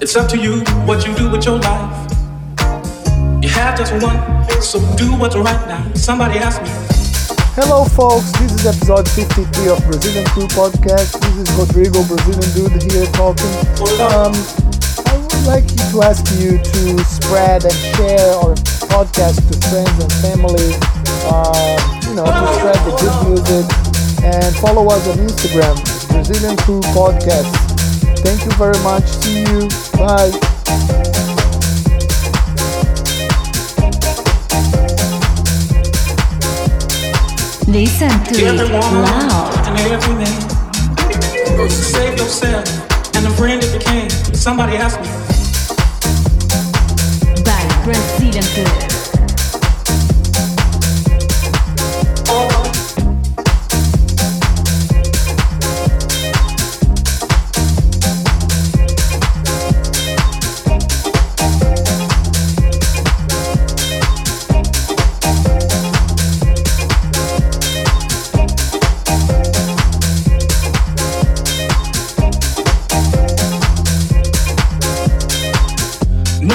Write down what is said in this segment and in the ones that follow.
It's up to you what you do with your life. You have just one, so do what's right now. Somebody asked me. Hello, folks. This is episode 53 of Brazilian Crew Podcast. This is Rodrigo, Brazilian dude here talking. Um, I would like to ask you to spread and share our podcast to friends and family. Uh, you know, to spread the good music and follow us on Instagram, Brazilian Crew Podcast. Thank you very much. See you. Bye. Listen to it loud. and everything. Save yourself and a friend if you can. Somebody asked me. By Brazilian Club.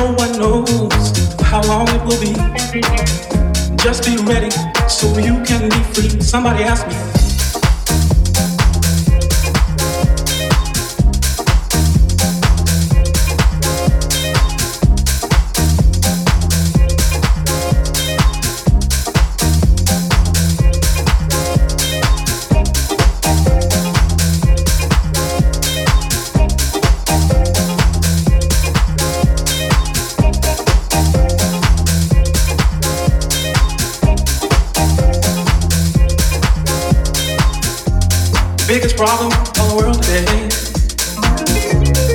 No one knows how long it will be. Just be ready so you can be free. Somebody asked me. Problem in the world today.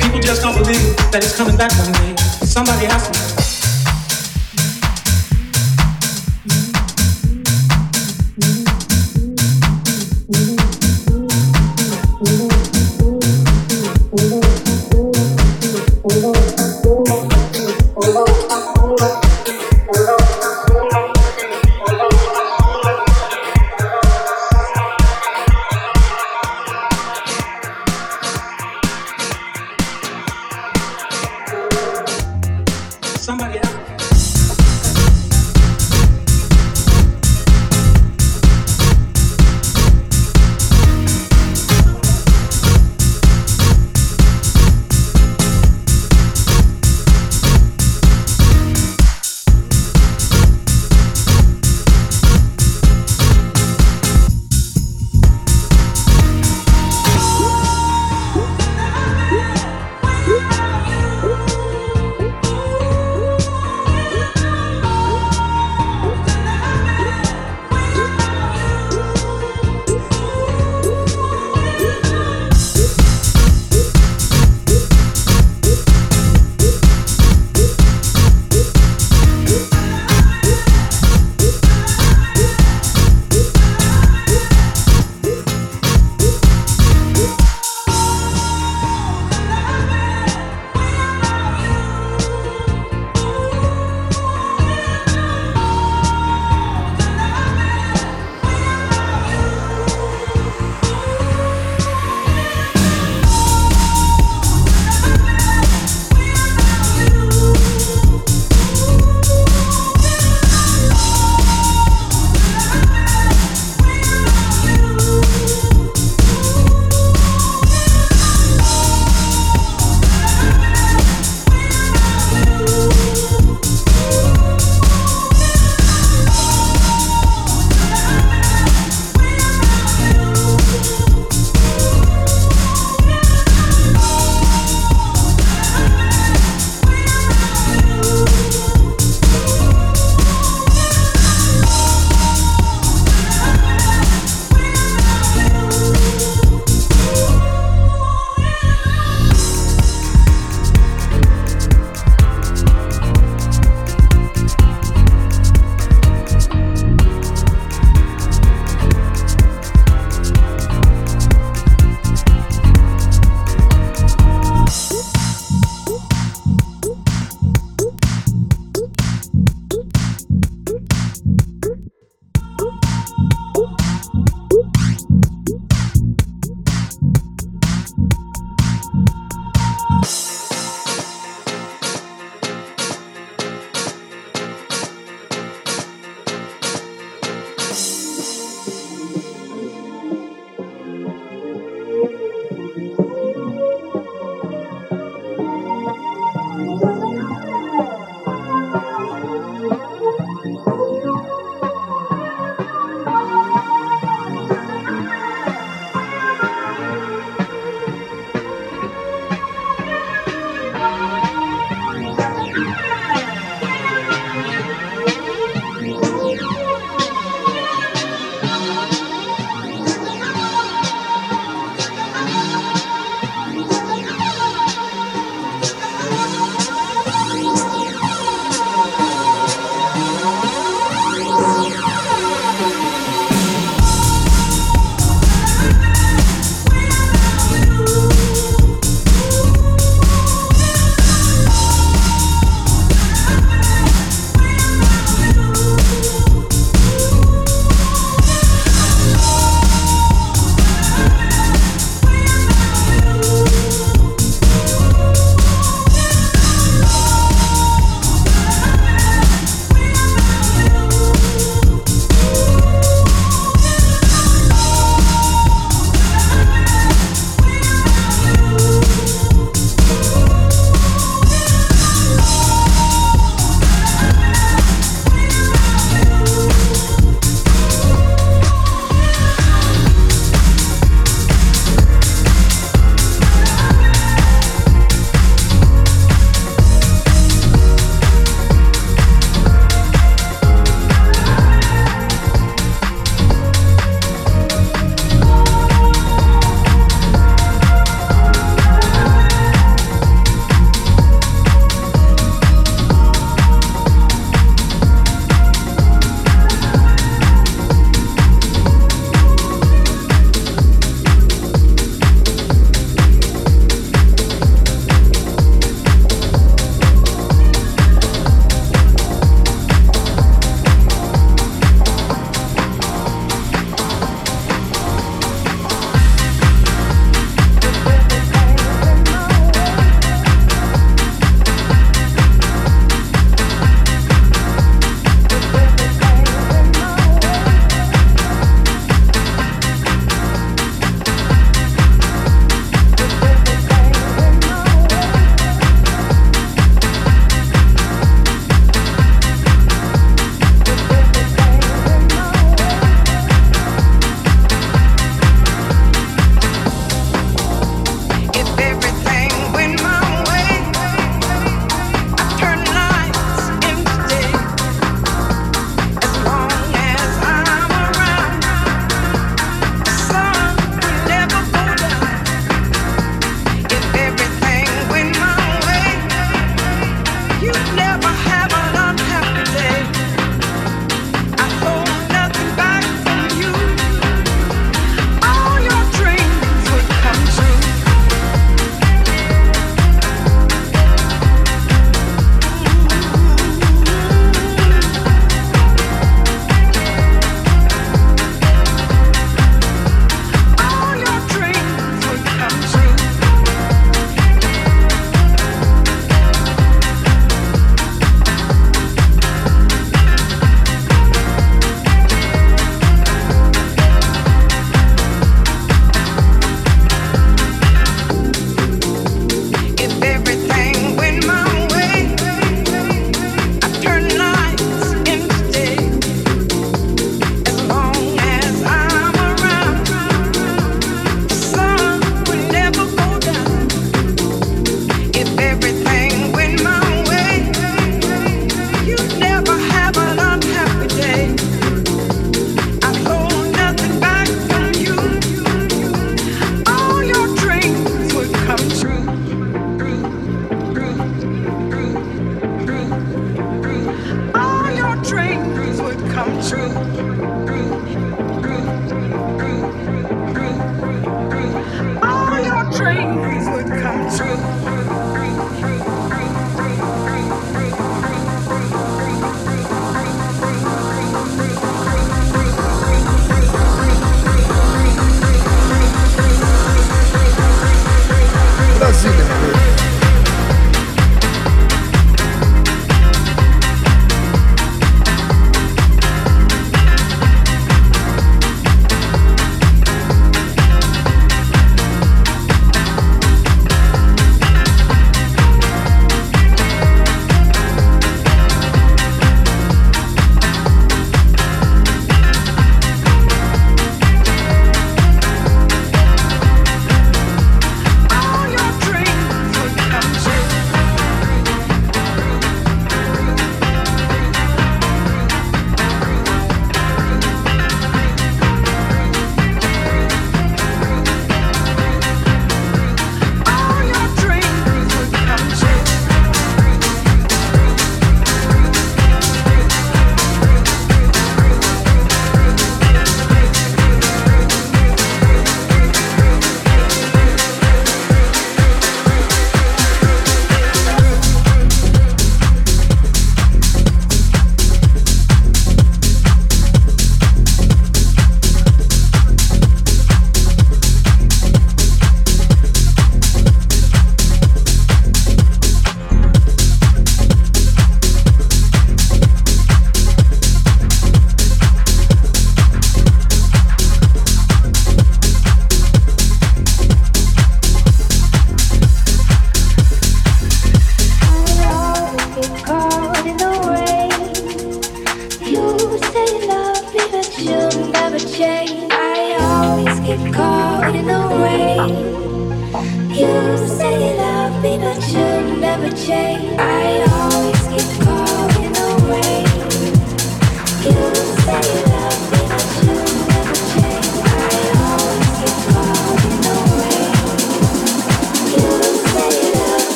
People just don't believe that it's coming back one day. Somebody asked me. Somebody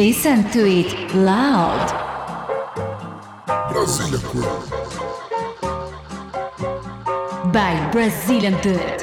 Listen to it loud. Brazilian Crew. By Brazilian Dude.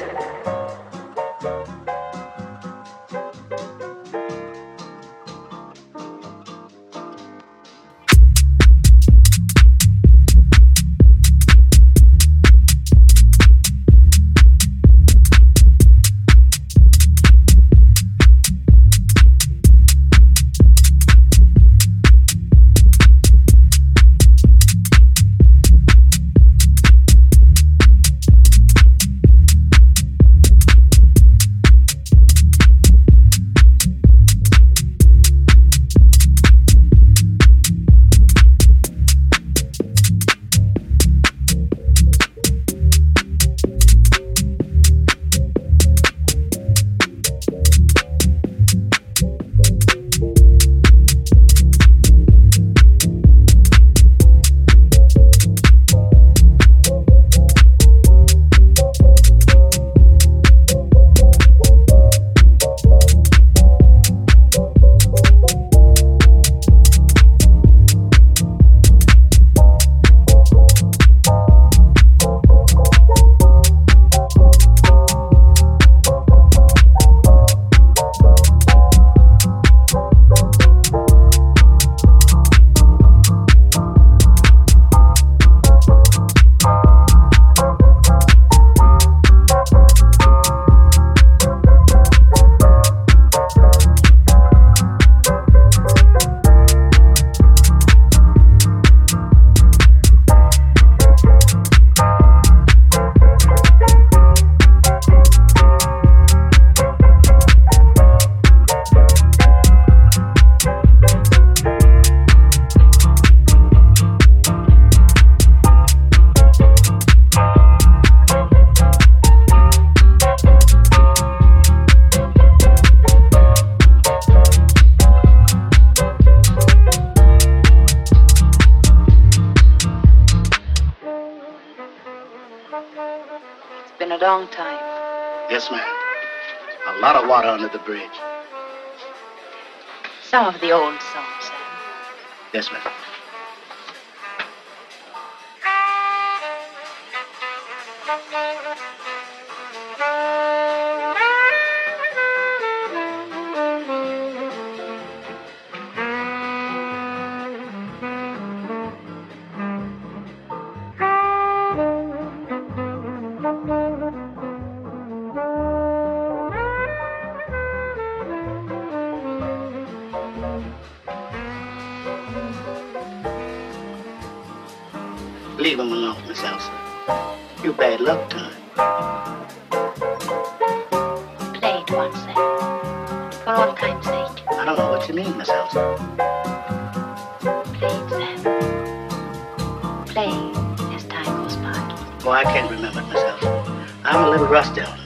The old songs, leave him alone, Miss Ilsa. You bad luck time. Play Played once, then. For all time's sake. I don't know what you mean, Miss Ilsa. Play then. sir. Play as time goes by. Oh, I can't remember it, Miss Ilsa. I'm a little rusty on